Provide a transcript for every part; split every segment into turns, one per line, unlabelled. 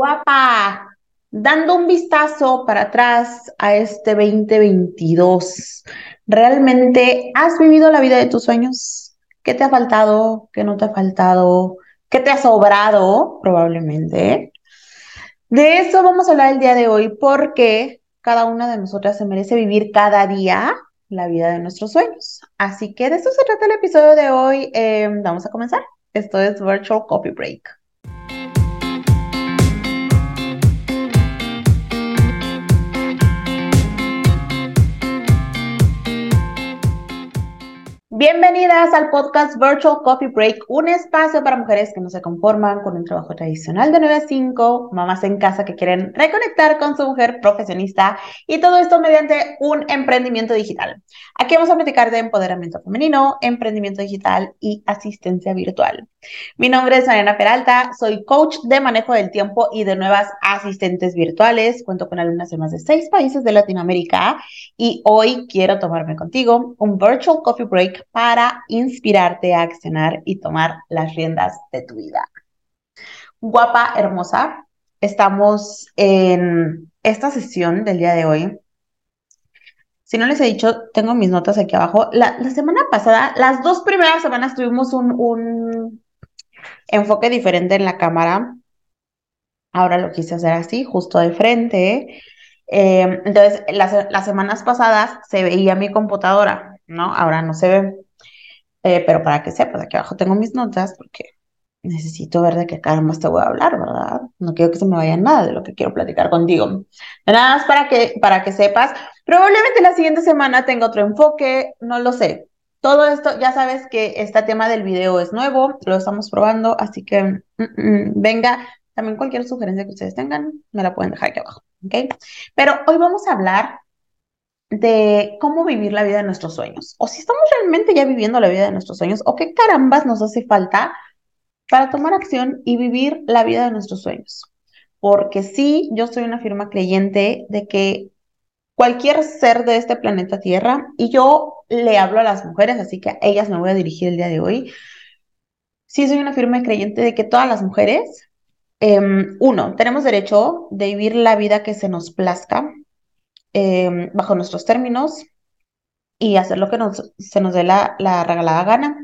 Guapa, dando un vistazo para atrás a este 2022, ¿realmente has vivido la vida de tus sueños? ¿Qué te ha faltado? ¿Qué no te ha faltado? ¿Qué te ha sobrado? Probablemente. De eso vamos a hablar el día de hoy porque cada una de nosotras se merece vivir cada día la vida de nuestros sueños. Así que de eso se trata el episodio de hoy. Eh, vamos a comenzar. Esto es Virtual Coffee Break. Bienvenidas al podcast Virtual Coffee Break, un espacio para mujeres que no se conforman con un trabajo tradicional de 9 a 5, mamás en casa que quieren reconectar con su mujer profesionista y todo esto mediante un emprendimiento digital. Aquí vamos a platicar de empoderamiento femenino, emprendimiento digital y asistencia virtual. Mi nombre es Mariana Peralta, soy coach de manejo del tiempo y de nuevas asistentes virtuales. Cuento con alumnas de más de seis países de Latinoamérica y hoy quiero tomarme contigo un Virtual Coffee Break para inspirarte a accionar y tomar las riendas de tu vida. Guapa, hermosa, estamos en esta sesión del día de hoy. Si no les he dicho, tengo mis notas aquí abajo. La, semana pasada, las dos primeras semanas tuvimos un, enfoque diferente en la cámara. Ahora lo quise hacer así, justo de frente. Eh, entonces, las, las, semanas pasadas se veía mi computadora, ¿no? Ahora no se ve. Eh, pero para que sepas, aquí abajo tengo mis notas porque necesito ver de qué caramba te voy a hablar, ¿verdad? No quiero que se me vaya nada de lo que quiero platicar contigo. Nada más para que, para que sepas, probablemente la siguiente semana tenga otro enfoque, no lo sé. Todo esto, ya sabes que este tema del video es nuevo, lo estamos probando, así que mm, mm, venga, también cualquier sugerencia que ustedes tengan, me la pueden dejar aquí abajo, ¿ok? Pero hoy vamos a hablar de cómo vivir la vida de nuestros sueños, o si estamos realmente ya viviendo la vida de nuestros sueños, o qué carambas nos hace falta para tomar acción y vivir la vida de nuestros sueños. Porque sí, yo soy una firma creyente de que cualquier ser de este planeta Tierra, y yo le hablo a las mujeres, así que a ellas me voy a dirigir el día de hoy, sí soy una firma creyente de que todas las mujeres, em, uno, tenemos derecho de vivir la vida que se nos plazca, Em, bajo nuestros términos y hacer lo que se nos dé la, regalada gana.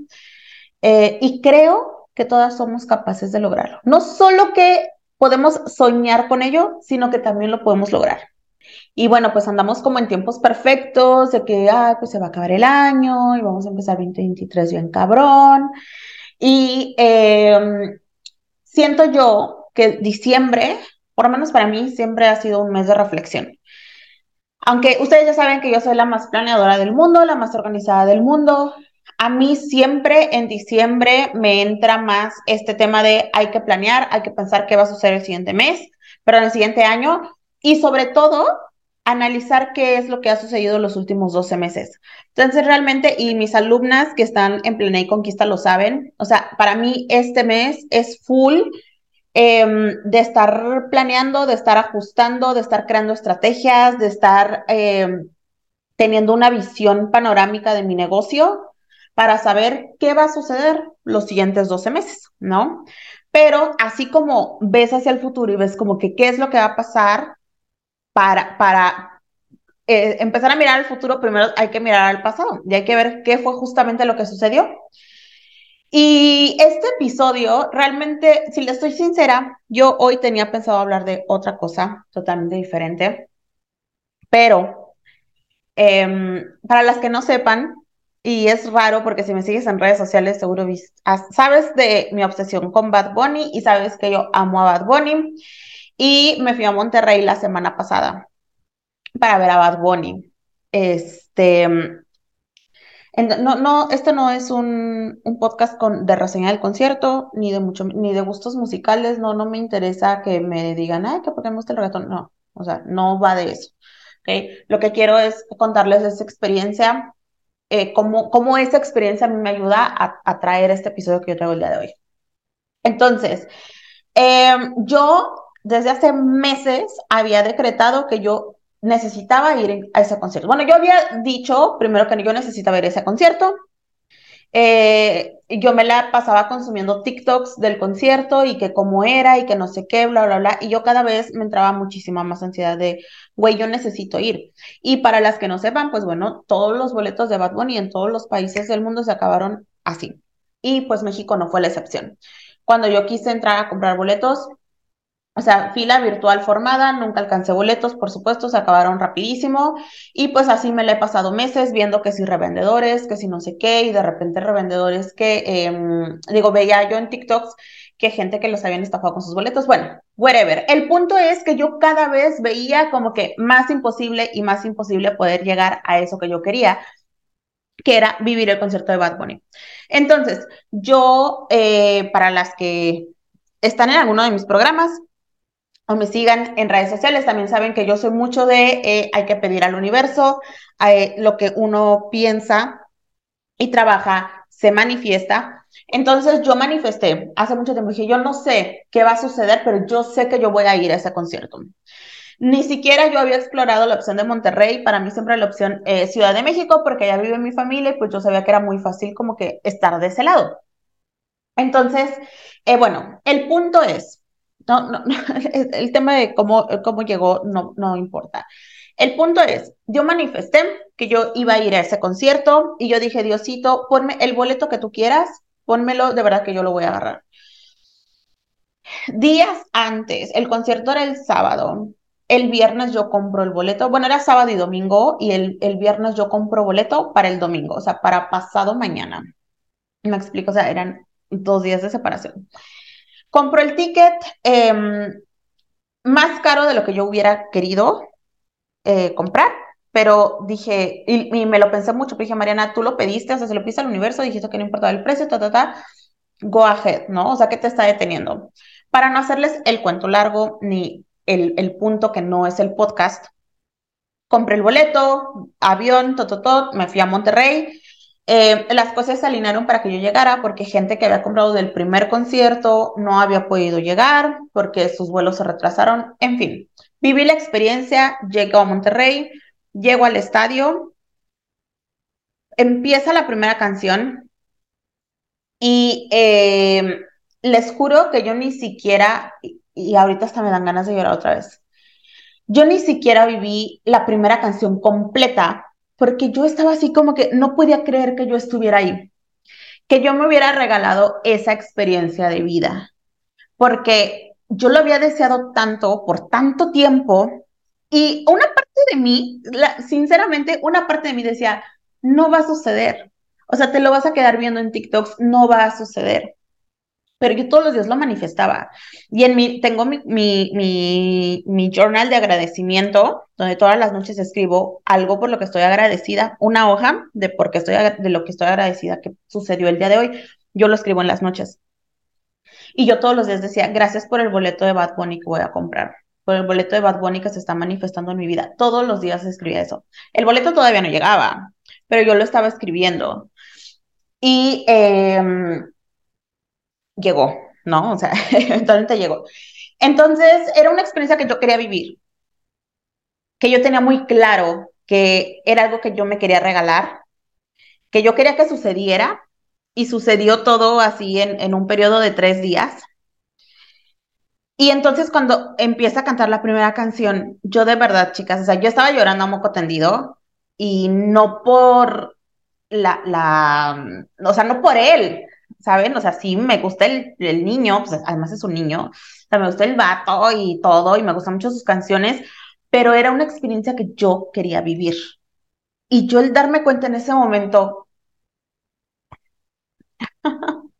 Eh, y creo que todas somos capaces de lograrlo. No solo que podemos soñar con ello, sino que también lo podemos lograr. Y bueno, pues andamos como en tiempos perfectos de que, ah, pues se va a acabar el año y vamos a empezar 2023 bien cabrón. Y em, siento yo que diciembre, por lo menos para mí, siempre ha sido un mes de reflexión. Aunque ustedes ya saben que yo soy la más planeadora del mundo, la más organizada del mundo, a mí siempre en diciembre me entra más este tema de hay que planear, hay que pensar qué va a suceder el siguiente mes, pero en el siguiente año y sobre todo analizar qué es lo que ha sucedido los últimos 12 meses. Entonces, realmente, y mis alumnas que están en Plena y Conquista lo saben, o sea, para mí este mes es full Em, de estar planeando, de estar ajustando, de estar creando estrategias, de estar em, teniendo una visión panorámica de mi negocio para saber qué va a suceder los siguientes 12 meses, ¿no? Pero así como ves hacia el futuro y ves como que qué es lo que va a pasar para, para eh, empezar a mirar el futuro, primero hay que mirar al pasado y hay que ver qué fue justamente lo que sucedió y este episodio, realmente, si le estoy sincera, yo hoy tenía pensado hablar de otra cosa totalmente diferente, pero em, para las que no sepan, y es raro porque si me sigues en redes sociales, seguro sabes de mi obsesión con Bad Bunny y sabes que yo amo a Bad Bunny. Y me fui a Monterrey la semana pasada para ver a Bad Bunny. Este, no, no, este no es un, podcast con, de reseña del concierto, ni de mucho, ni de gustos musicales, no, no me interesa que me digan, ay, que porque me gusta el reggaetón, no, o sea, no va de eso, ¿ok? Lo que quiero es contarles esa experiencia, eh, cómo, cómo, esa experiencia a mí me ayuda a, traer este episodio que yo traigo el día de hoy. Entonces, em, yo desde hace meses había decretado que yo necesitaba ir a ese concierto. Bueno, yo había dicho primero que yo necesitaba ir a ese concierto. Eh, yo me la pasaba consumiendo TikToks del concierto y que cómo era y que no sé qué, bla, bla, bla. Y yo cada vez me entraba muchísima más ansiedad de, güey, yo necesito ir. Y para las que no sepan, pues bueno, todos los boletos de Bad Bunny en todos los países del mundo se acabaron así. Y pues México no fue la excepción. Cuando yo quise entrar a comprar boletos, o sea, fila virtual formada, nunca alcancé boletos, por supuesto, se acabaron rapidísimo y pues así me la he pasado meses viendo que si revendedores, que si no sé qué y de repente revendedores que, em, digo, veía yo en TikToks que gente que los habían estafado con sus boletos, bueno, whatever. El punto es que yo cada vez veía como que más imposible y más imposible poder llegar a eso que yo quería que era vivir el concierto de Bad Bunny. Entonces, yo, eh, para las que están en alguno de mis programas, o me sigan en redes sociales, también saben que yo soy mucho de eh, hay que pedir al universo, eh, lo que uno piensa y trabaja se manifiesta. Entonces yo manifesté hace mucho tiempo, dije, yo no sé qué va a suceder, pero yo sé que yo voy a ir a ese concierto. Ni siquiera yo había explorado la opción de Monterrey, para mí siempre la opción eh, Ciudad de México, porque allá vive mi familia y pues yo sabía que era muy fácil como que estar de ese lado. Entonces, bueno, el punto es, no, no, el tema de cómo, cómo llegó no, no importa. El punto es, yo manifesté que yo iba a ir a ese concierto y yo dije, Diosito, ponme el boleto que tú quieras, pónmelo, de verdad que yo lo voy a agarrar. Días antes, el concierto era el sábado, el viernes yo compro el boleto, bueno, era sábado y domingo y el, el viernes yo compro boleto para el domingo, o sea, para pasado mañana. Me explico, o sea, eran dos días de separación. Compro el ticket em, más caro de lo que yo hubiera querido eh, comprar, pero dije, y, me lo pensé mucho, dije, Mariana, tú lo pediste, o sea, se lo pediste al universo, dijiste que no importaba el precio, ta, ta, ta, go ahead, ¿no? O sea, ¿qué te está deteniendo? Para no hacerles el cuento largo ni el, el punto que no es el podcast, compré el boleto, avión, todo, todo, me fui a Monterrey, eh, las cosas se alinearon para que yo llegara porque gente que había comprado del primer concierto no había podido llegar porque sus vuelos se retrasaron. En fin, viví la experiencia, llego a Monterrey, llego al estadio, empieza la primera canción y eh, les juro que yo ni siquiera, y ahorita hasta me dan ganas de llorar otra vez, yo ni siquiera viví la primera canción completa porque yo estaba así como que no podía creer que yo estuviera ahí, que yo me hubiera regalado esa experiencia de vida, porque yo lo había deseado tanto por tanto tiempo y una parte de mí, sinceramente, una parte de mí decía, no va a suceder. O sea, te lo vas a quedar viendo en TikToks, no va a suceder pero yo todos los días lo manifestaba. Y en mi, tengo mi, mi, mi, journal de agradecimiento, donde todas las noches escribo algo por lo que estoy agradecida, una hoja de, porque estoy, de lo que estoy agradecida que sucedió el día de hoy. Yo lo escribo en las noches. Y yo todos los días decía, gracias por el boleto de Bad Bunny que voy a comprar, por el boleto de Bad Bunny que se está manifestando en mi vida. Todos los días escribía eso. El boleto todavía no llegaba, pero yo lo estaba escribiendo. Y eh, llegó, ¿no? O sea, eventualmente llegó. Entonces, era una experiencia que yo quería vivir, que yo tenía muy claro que era algo que yo me quería regalar, que yo quería que sucediera y sucedió todo así en, un periodo de tres días. Y entonces cuando empieza a cantar la primera canción, yo de verdad, chicas, o sea, yo estaba llorando a moco tendido y no por la, la, o sea, no por él, ¿saben? O sea, sí me gusta el, niño, pues además es un niño, me gusta el vato y todo, y me gustan mucho sus canciones, pero era una experiencia que yo quería vivir. Y yo el darme cuenta en ese momento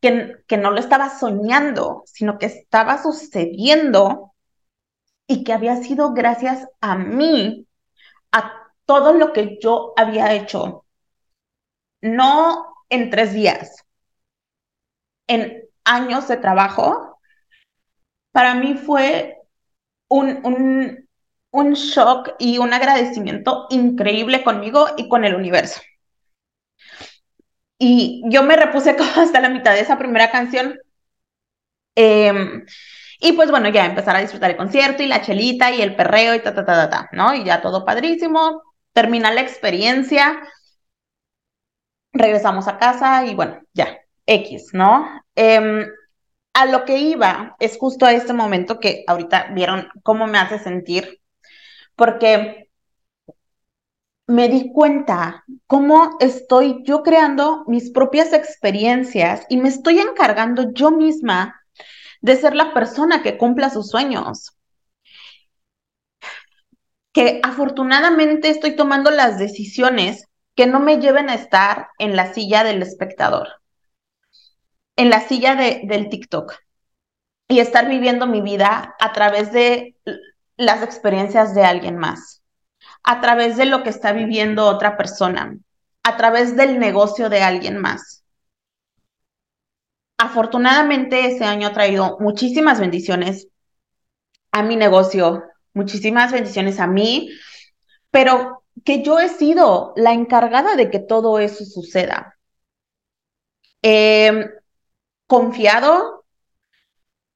que, que no lo estaba soñando, sino que estaba sucediendo y que había sido gracias a mí, a todo lo que yo había hecho. No en tres días, en años de trabajo, para mí fue un, un, un shock y un agradecimiento increíble conmigo y con el universo. Y yo me repuse como hasta la mitad de esa primera canción. Em, y pues bueno, ya empezar a disfrutar el concierto y la chelita y el perreo y ta, ta, ta, ta, ta, ¿no? Y ya todo padrísimo. Termina la experiencia regresamos a casa y bueno, ya, X, ¿no? Em, a lo que iba es justo a este momento que ahorita vieron cómo me hace sentir, porque me di cuenta cómo estoy yo creando mis propias experiencias y me estoy encargando yo misma de ser la persona que cumpla sus sueños. Que afortunadamente estoy tomando las decisiones que no me lleven a estar en la silla del espectador, en la silla de, del TikTok y estar viviendo mi vida a través de las experiencias de alguien más, a través de lo que está viviendo otra persona, a través del negocio de alguien más. Afortunadamente, ese año ha traído muchísimas bendiciones a mi negocio, muchísimas bendiciones a mí, pero que yo he sido la encargada de que todo eso suceda. He confiado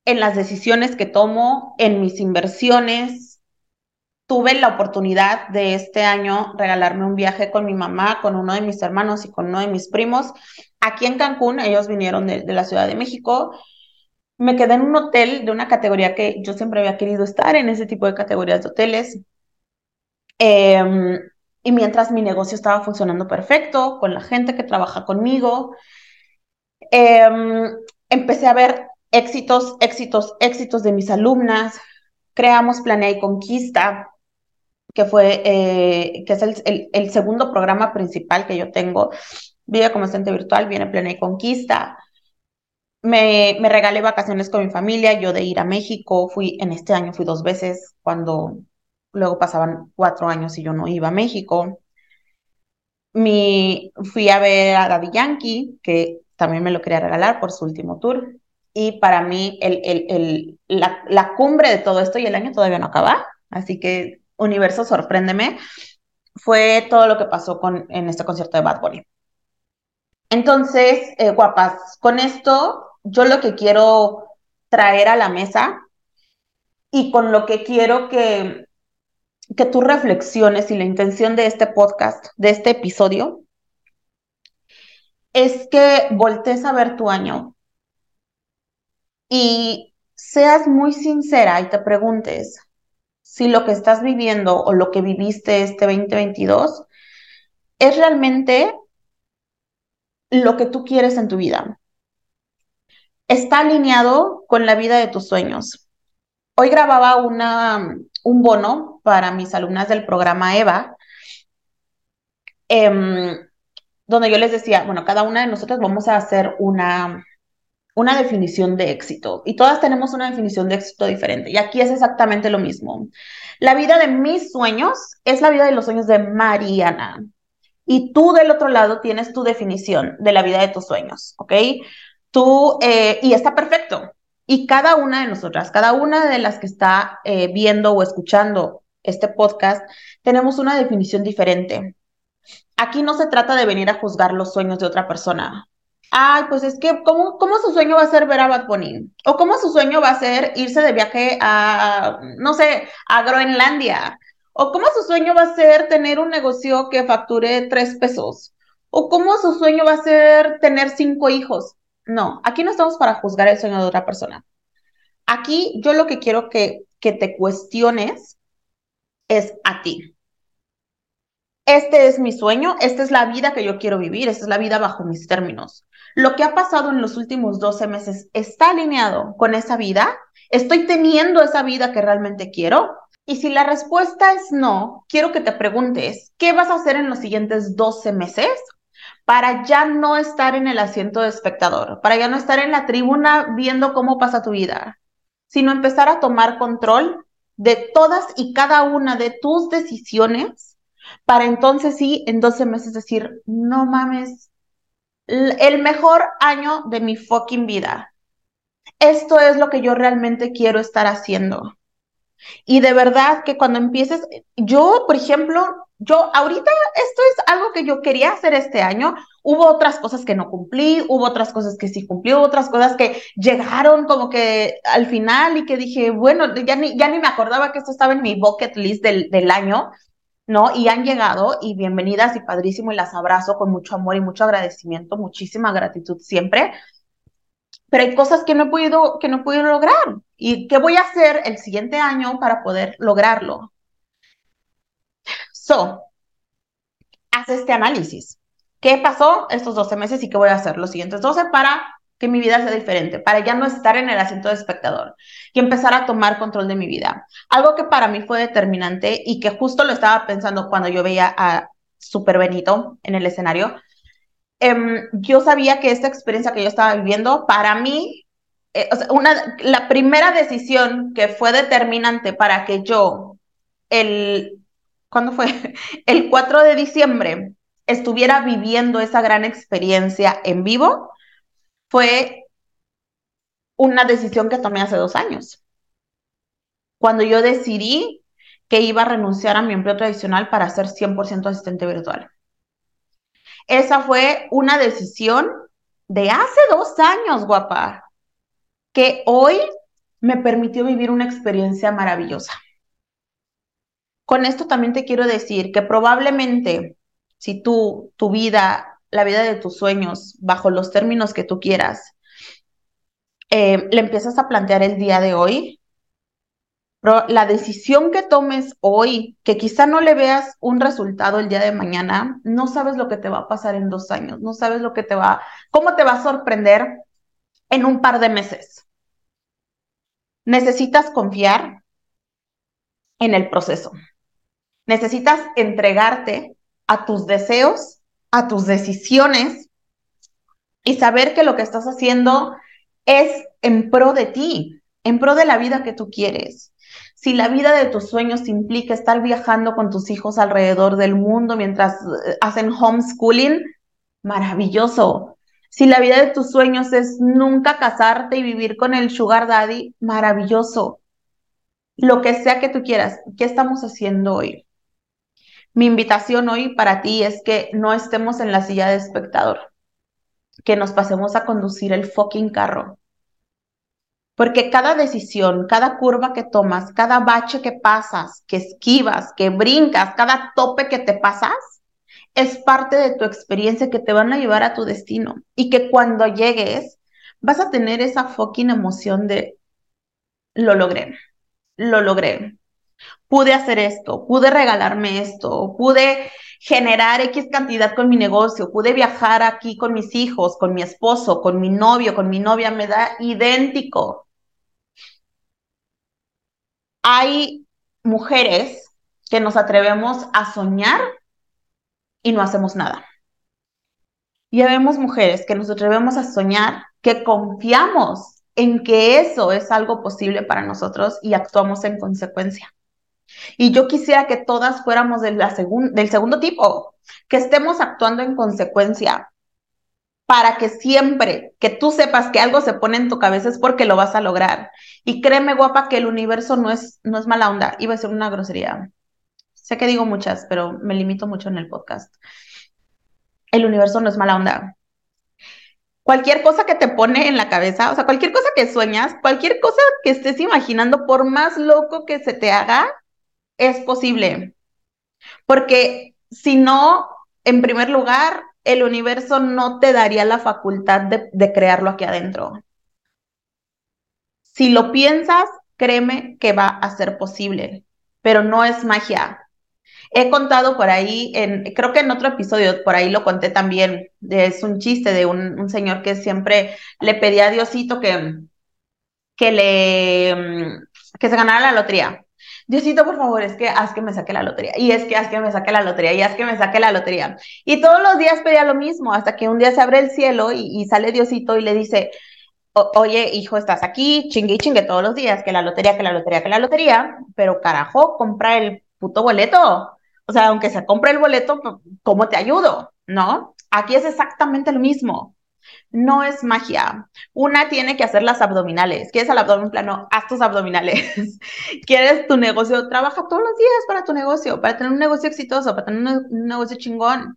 en las decisiones que tomo, en mis inversiones. Tuve la oportunidad de este año regalarme un viaje con mi mamá, con uno de mis hermanos y con uno de mis primos aquí en Cancún. Ellos vinieron de, la Ciudad de México. Me quedé en un hotel de una categoría que yo siempre había querido estar en ese tipo de categorías de hoteles. Em, y mientras mi negocio estaba funcionando perfecto, con la gente que trabaja conmigo, em, empecé a ver éxitos, éxitos, éxitos de mis alumnas. Creamos Planea y Conquista, que fue, eh, que es el, el, segundo programa principal que yo tengo. Vive como estudiante virtual, viene Planea y Conquista. Me, me regalé vacaciones con mi familia, yo de ir a México, fui, en este año fui dos veces, cuando luego pasaban cuatro años y yo no iba a México. Mi, fui a ver a Daddy Yankee, que también me lo quería regalar por su último tour. Y para mí, el, el, el, la, la, cumbre de todo esto, y el año todavía no acaba, así que universo, sorpréndeme, fue todo lo que pasó con, en este concierto de Bad Bunny. Entonces, eh, guapas, con esto yo lo que quiero traer a la mesa y con lo que quiero que que tú reflexiones y la intención de este podcast, de este episodio, es que voltees a ver tu año y seas muy sincera y te preguntes si lo que estás viviendo o lo que viviste este 2022 es realmente lo que tú quieres en tu vida. Está alineado con la vida de tus sueños. Hoy grababa una, un bono para mis alumnas del programa EVA, em, donde yo les decía, bueno, cada una de nosotros vamos a hacer una, una definición de éxito y todas tenemos una definición de éxito diferente. Y aquí es exactamente lo mismo. La vida de mis sueños es la vida de los sueños de Mariana. Y tú del otro lado tienes tu definición de la vida de tus sueños, ¿ok? Tú, eh, y está perfecto. Y cada una de nosotras, cada una de las que está eh, viendo o escuchando este podcast, tenemos una definición diferente. Aquí no se trata de venir a juzgar los sueños de otra persona. Ay, pues es que, ¿cómo, cómo su sueño va a ser ver a Bad Bunny? ¿O cómo su sueño va a ser irse de viaje a, no sé, a Groenlandia? ¿O cómo su sueño va a ser tener un negocio que facture tres pesos? ¿O cómo su sueño va a ser tener cinco hijos? No, aquí no estamos para juzgar el sueño de otra persona. Aquí yo lo que quiero que, que te cuestiones es a ti. Este es mi sueño, esta es la vida que yo quiero vivir, esta es la vida bajo mis términos. Lo que ha pasado en los últimos 12 meses está alineado con esa vida. ¿Estoy teniendo esa vida que realmente quiero? Y si la respuesta es no, quiero que te preguntes, ¿qué vas a hacer en los siguientes 12 meses para ya no estar en el asiento de espectador, para ya no estar en la tribuna viendo cómo pasa tu vida, sino empezar a tomar control de todas y cada una de tus decisiones para entonces sí, en 12 meses decir, no mames, el mejor año de mi fucking vida. Esto es lo que yo realmente quiero estar haciendo. Y de verdad que cuando empieces, yo, por ejemplo, yo ahorita esto es algo que yo quería hacer este año. Hubo otras cosas que no cumplí, hubo otras cosas que sí cumplí, otras cosas que llegaron como que al final y que dije, bueno, ya ni, ya ni me acordaba que esto estaba en mi bucket list del, del año. ¿no? Y han llegado y bienvenidas y padrísimo y las abrazo con mucho amor y mucho agradecimiento, muchísima gratitud siempre. Pero hay cosas que no he podido, que no he podido lograr. ¿Y qué voy a hacer el siguiente año para poder lograrlo? So, haz este análisis. ¿Qué pasó estos 12 meses y qué voy a hacer los siguientes 12 para que mi vida sea diferente, para ya no estar en el asiento de espectador y empezar a tomar control de mi vida? Algo que para mí fue determinante y que justo lo estaba pensando cuando yo veía a Super Benito en el escenario. Em, yo sabía que esta experiencia que yo estaba viviendo, para mí, eh, una, la primera decisión que fue determinante para que yo, el, ¿cuándo fue? El 4 de diciembre, estuviera viviendo esa gran experiencia en vivo, fue una decisión que tomé hace dos años. Cuando yo decidí que iba a renunciar a mi empleo tradicional para ser 100% asistente virtual. Esa fue una decisión de hace dos años, guapa, que hoy me permitió vivir una experiencia maravillosa. Con esto también te quiero decir que probablemente si tú, tu vida, la vida de tus sueños, bajo los términos que tú quieras, eh, le empiezas a plantear el día de hoy, la decisión que tomes hoy, que quizá no le veas un resultado el día de mañana, no sabes lo que te va a pasar en dos años, no sabes lo que te va, cómo te va a sorprender en un par de meses. Necesitas confiar en el proceso. Necesitas entregarte a tus deseos, a tus decisiones y saber que lo que estás haciendo es en pro de ti, en pro de la vida que tú quieres. Si la vida de tus sueños implica estar viajando con tus hijos alrededor del mundo mientras eh, hacen homeschooling, maravilloso. Si la vida de tus sueños es nunca casarte y vivir con el sugar daddy, maravilloso. Lo que sea que tú quieras, ¿qué estamos haciendo hoy? Mi invitación hoy para ti es que no estemos en la silla de espectador, que nos pasemos a conducir el fucking carro. Porque cada decisión, cada curva que tomas, cada bache que pasas, que esquivas, que brincas, cada tope que te pasas, es parte de tu experiencia que te van a llevar a tu destino. Y que cuando llegues, vas a tener esa fucking emoción de lo logré, lo logré, pude hacer esto, pude regalarme esto, pude generar X cantidad con mi negocio, pude viajar aquí con mis hijos, con mi esposo, con mi novio, con mi novia, me da idéntico. Hay mujeres que nos atrevemos a soñar y no hacemos nada. Y vemos mujeres que nos atrevemos a soñar, que confiamos en que eso es algo posible para nosotros y actuamos en consecuencia. Y yo quisiera que todas fuéramos del segundo tipo, que estemos actuando en consecuencia, para que siempre que tú sepas que algo se pone en tu cabeza es porque lo vas a lograr. Y créeme, guapa, que el universo no es, no es mala onda. Iba a ser una grosería. Sé que digo muchas, pero me limito mucho en el podcast. El universo no es mala onda. Cualquier cosa que te pone en la cabeza, o sea, cualquier cosa que sueñas, cualquier cosa que estés imaginando, por más loco que se te haga, es posible. Porque si no, en primer lugar, el universo no te daría la facultad de, crearlo aquí adentro. Si lo piensas, créeme que va a ser posible, pero no es magia. He contado por ahí, en, creo que en otro episodio, por ahí lo conté también, es un chiste de un, un señor que siempre le pedía a Diosito que, que le que se ganara la lotería. Diosito, por favor, es que haz que me saque la lotería. Y es que haz que me saque la lotería. Y haz que me saque la lotería. Y todos los días pedía lo mismo, hasta que un día se abre el cielo y, sale Diosito y le dice, oye, hijo, estás aquí, chingue y chingue todos los días, que la lotería, que la lotería, que la lotería. Pero carajo, compra el puto boleto. O sea, aunque se compre el boleto, ¿cómo te ayudo? ¿No? Aquí es exactamente lo mismo no es magia. Una tiene que hacer las abdominales. ¿Quieres el abdomen plano? Haz tus abdominales. ¿Quieres tu negocio? Trabaja todos los días para tu negocio, para tener un negocio exitoso, para tener un, negocio chingón.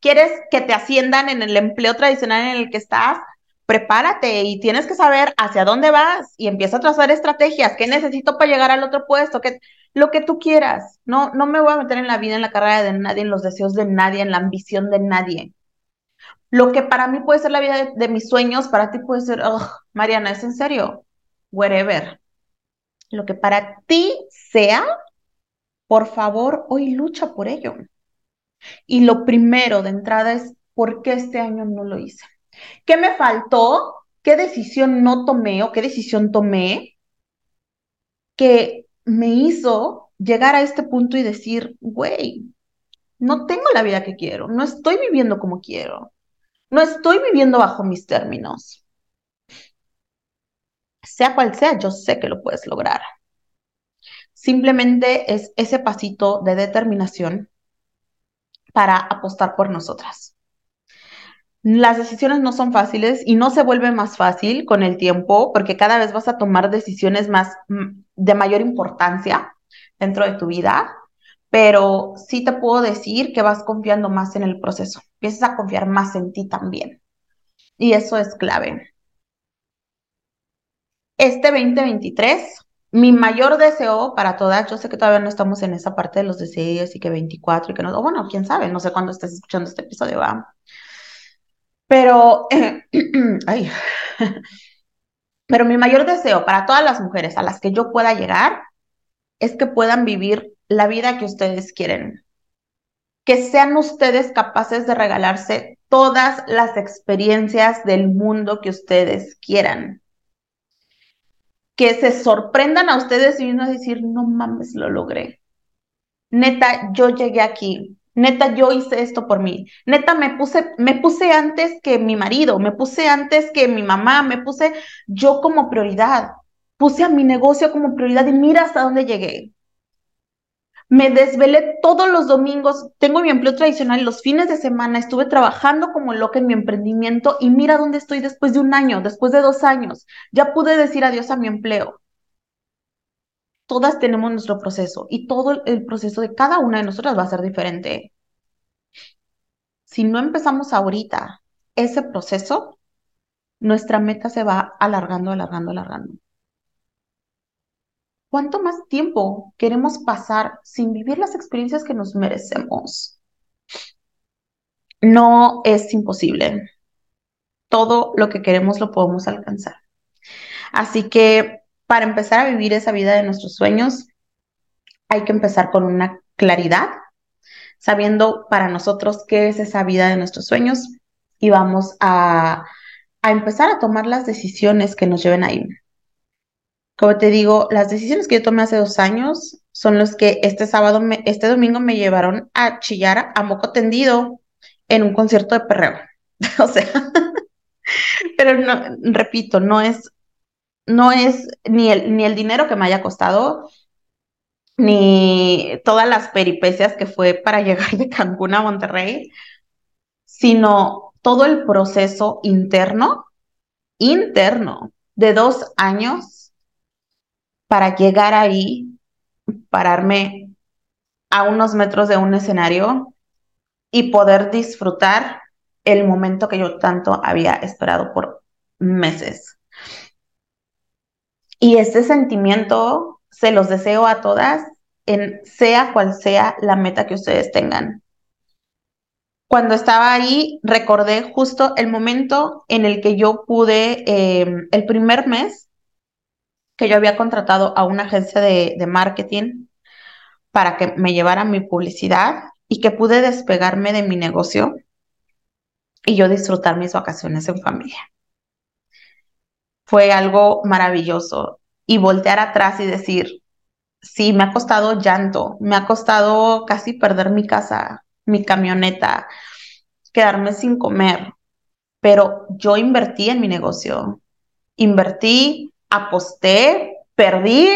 ¿Quieres que te asciendan en el empleo tradicional en el que estás? Prepárate y tienes que saber hacia dónde vas y empieza a trazar estrategias. ¿Qué necesito para llegar al otro puesto? lo que tú quieras. No, no me voy a meter en la vida, en la carrera de nadie, en los deseos de nadie, en la ambición de nadie. Lo que para mí puede ser la vida de, mis sueños, para ti puede ser, Mariana, ¿es en serio? Whatever. Lo que para ti sea, por favor, hoy lucha por ello. Y lo primero de entrada es, ¿por qué este año no lo hice? ¿Qué me faltó? ¿Qué decisión no tomé o qué decisión tomé que me hizo llegar a este punto y decir, güey, no tengo la vida que quiero, no estoy viviendo como quiero, no estoy viviendo bajo mis términos. Sea cual sea, yo sé que lo puedes lograr. Simplemente es ese pasito de determinación para apostar por nosotras. Las decisiones no son fáciles y no se vuelve más fácil con el tiempo porque cada vez vas a tomar decisiones más mm, de mayor importancia dentro de tu vida, pero sí te puedo decir que vas confiando más en el proceso, empiezas a confiar más en ti también. Y eso es clave. Este 2023, mi mayor deseo para todas, yo sé que todavía no estamos en esa parte de los deseos y que 24 y que no, bueno, quién sabe, no sé cuándo estés escuchando este episodio, va. Pero, ay, pero mi mayor deseo para todas las mujeres a las que yo pueda llegar es que puedan vivir la vida que ustedes quieren. Que sean ustedes capaces de regalarse todas las experiencias del mundo que ustedes quieran. Que se sorprendan a ustedes y uno a decir, no mames, lo logré. Neta, yo llegué aquí. Neta, yo hice esto por mí. Neta, me puse, me puse antes que mi marido, me puse antes que mi mamá, me puse yo como prioridad. Puse a mi negocio como prioridad y mira hasta dónde llegué. Me desvelé todos los domingos, tengo mi empleo tradicional, los fines de semana estuve trabajando como loca en mi emprendimiento y mira dónde estoy después de un año, después de dos años. Ya pude decir adiós a mi empleo todas tenemos nuestro proceso y todo el proceso de cada una de nosotras va a ser diferente. Si no empezamos ahorita ese proceso, nuestra meta se va alargando, alargando, alargando. ¿Cuánto más tiempo queremos pasar sin vivir las experiencias que nos merecemos? No es imposible. Todo lo que queremos lo podemos alcanzar. Así que para empezar a vivir esa vida de nuestros sueños, hay que empezar con una claridad, sabiendo para nosotros qué es esa vida de nuestros sueños y vamos a, empezar a tomar las decisiones que nos lleven ahí. Como te digo, las decisiones que yo tomé hace dos años son los que este sábado, este domingo me llevaron a chillar a moco tendido en un concierto de perreo. o sea, pero no, repito, no es no es ni el, ni el dinero que me haya costado, ni todas las peripecias que fue para llegar de Cancún a Monterrey, sino todo el proceso interno, interno, de dos años para llegar ahí, pararme a unos metros de un escenario y poder disfrutar el momento que yo tanto había esperado por meses. Y este sentimiento se los deseo a todas, en sea cual sea la meta que ustedes tengan. Cuando estaba ahí, recordé justo el momento en el que yo pude, em, el primer mes que yo había contratado a una agencia de, marketing para que me llevara mi publicidad y que pude despegarme de mi negocio y yo disfrutar mis vacaciones en familia fue algo maravilloso. Y voltear atrás y decir, sí, me ha costado llanto, me ha costado casi perder mi casa, mi camioneta, quedarme sin comer, pero yo invertí en mi negocio, invertí, aposté, perdí,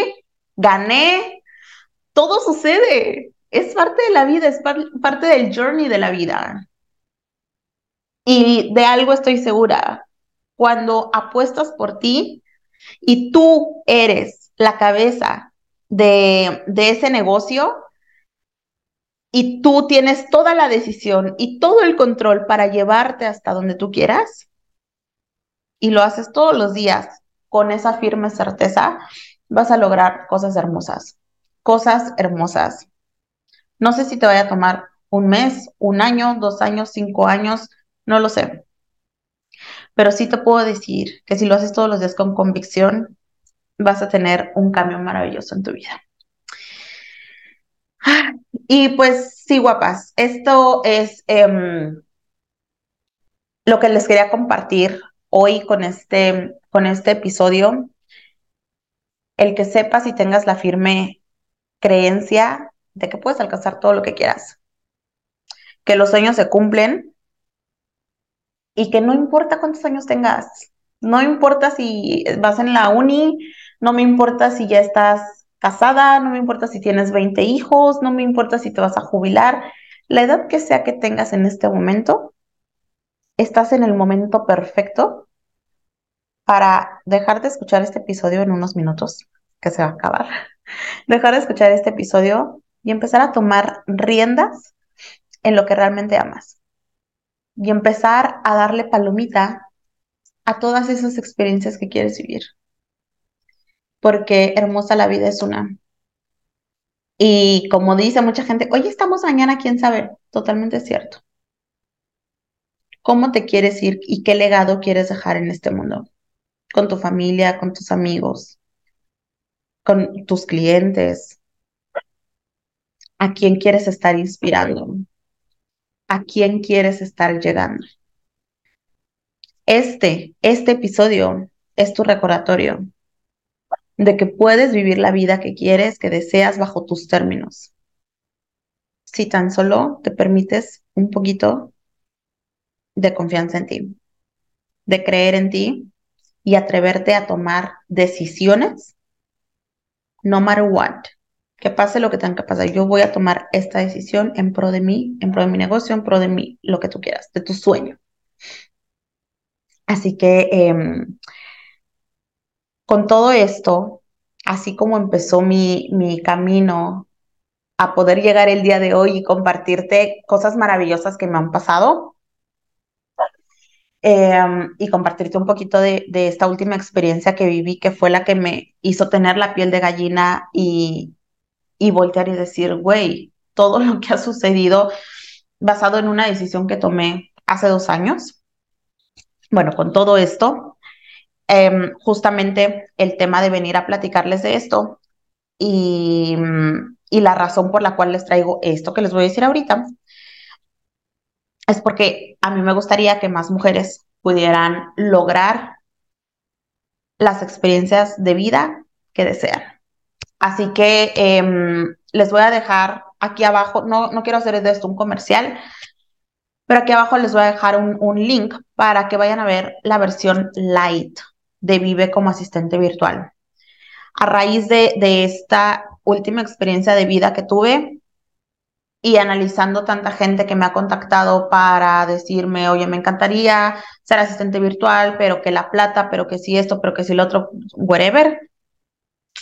gané, todo sucede, es parte de la vida, es parte del journey de la vida. Y de algo estoy segura, cuando apuestas por ti y tú eres la cabeza de, ese negocio y tú tienes toda la decisión y todo el control para llevarte hasta donde tú quieras y lo haces todos los días con esa firme certeza, vas a lograr cosas hermosas. cosas hermosas. No sé si te vaya a tomar un mes, un año, dos años, cinco años, no lo sé. Pero sí te puedo decir que si lo haces todos los días con convicción, vas a tener un cambio maravilloso en tu vida. Y pues sí, guapas, esto es em, lo que les quería compartir hoy con este, con este episodio. El que sepas y tengas la firme creencia de que puedes alcanzar todo lo que quieras, que los sueños se cumplen y que no importa cuántos años tengas, no importa si vas en la uni, no me importa si ya estás casada, no me importa si tienes 20 hijos, no me importa si te vas a jubilar, la edad que sea que tengas en este momento, estás en el momento perfecto para dejar de escuchar este episodio en unos minutos, que se va a acabar, dejar de escuchar este episodio y empezar a tomar riendas en lo que realmente amas y empezar a darle palomita a todas esas experiencias que quieres vivir. Porque hermosa la vida es una. Y como dice mucha gente, hoy estamos mañana, quién sabe, totalmente cierto. ¿Cómo te quieres ir y qué legado quieres dejar en este mundo? Con tu familia, con tus amigos, con tus clientes. ¿A quién quieres estar inspirando? ¿A quién quieres estar llegando? Este, este episodio es tu recordatorio de que puedes vivir la vida que quieres, que deseas bajo tus términos. Si tan solo te permites un poquito de confianza en ti, de creer en ti y atreverte a tomar decisiones, no matter what, que pase lo que tenga que pasar. Yo voy a tomar esta decisión en pro de mí, en pro de mi negocio, en pro de mí, lo que tú quieras, de tu sueño. Así que em, con todo esto, así como empezó mi, mi camino a poder llegar el día de hoy y compartirte cosas maravillosas que me han pasado, em, y compartirte un poquito de, esta última experiencia que viví, que fue la que me hizo tener la piel de gallina y, y voltear y decir, güey, todo lo que ha sucedido basado en una decisión que tomé hace dos años. Bueno, con todo esto, em, justamente el tema de venir a platicarles de esto y, y la razón por la cual les traigo esto que les voy a decir ahorita es porque a mí me gustaría que más mujeres pudieran lograr las experiencias de vida que desean. Así que em, les voy a dejar aquí abajo, no, no quiero hacer de esto un comercial, pero aquí abajo les voy a dejar un, un link para que vayan a ver la versión light de Vive como asistente virtual. A raíz de, de esta última experiencia de vida que tuve, y analizando tanta gente que me ha contactado para decirme, oye, me encantaría ser asistente virtual, pero que la plata, pero que si esto, pero que si lo otro, whatever.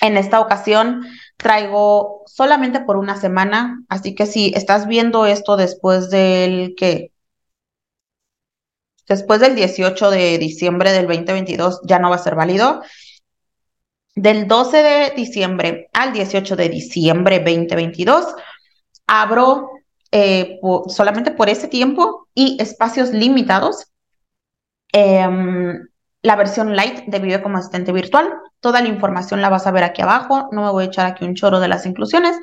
En esta ocasión traigo solamente por una semana, así que si estás viendo esto después del que después del 18 de diciembre del 2022 ya no va a ser válido. Del 12 de diciembre al 18 de diciembre 2022 abro eh, solamente por ese tiempo y espacios limitados em, la versión light de Vive como asistente virtual. Toda la información la vas a ver aquí abajo. No me voy a echar aquí un choro de las inclusiones.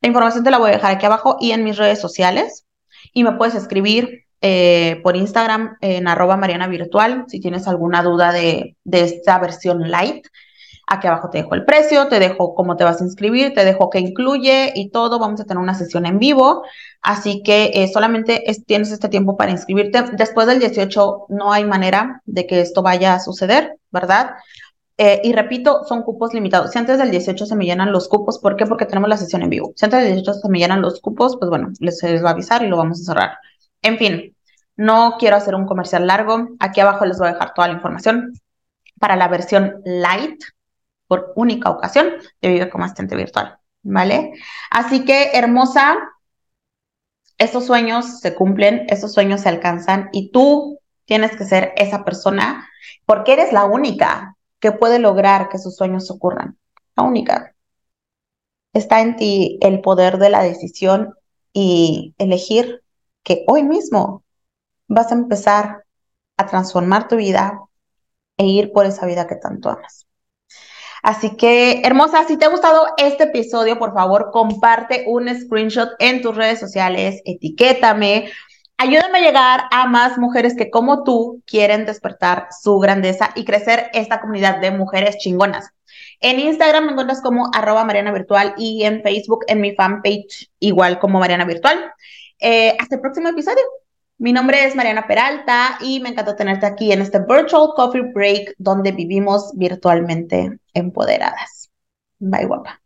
La información te la voy a dejar aquí abajo y en mis redes sociales. Y me puedes escribir eh, por Instagram en arroba Mariana Virtual si tienes alguna duda de, de esta versión light. Aquí abajo te dejo el precio, te dejo cómo te vas a inscribir, te dejo qué incluye y todo. Vamos a tener una sesión en vivo. Así que eh, solamente tienes este tiempo para inscribirte. Después del 18 no hay manera de que esto vaya a suceder, ¿verdad? Eh, y repito, son cupos limitados. Si antes del 18 se me llenan los cupos, ¿por qué? Porque tenemos la sesión en vivo. Si antes del 18 se me llenan los cupos, pues bueno, les, les va a avisar y lo vamos a cerrar. En fin, no quiero hacer un comercial largo. Aquí abajo les voy a dejar toda la información para la versión light por única ocasión de Vive como asistente virtual, ¿vale? Así que, hermosa, esos sueños se cumplen, esos sueños se alcanzan y tú tienes que ser esa persona porque eres la única que puede lograr que sus sueños ocurran, la única. está en ti el poder de la decisión y elegir que hoy mismo vas a empezar a transformar tu vida e ir por esa vida que tanto amas. Así que, hermosa, si te ha gustado este episodio, por favor, comparte un screenshot en tus redes sociales, etiquétame, ayúdame a llegar a más mujeres que como tú quieren despertar su grandeza y crecer esta comunidad de mujeres chingonas. En Instagram me encuentras como arroba Mariana Virtual y en Facebook en mi fanpage igual como Mariana Virtual. Eh, hasta el próximo episodio. Mi nombre es Mariana Peralta y me encanta tenerte aquí en este Virtual Coffee Break donde vivimos virtualmente empoderadas. Bye guapa.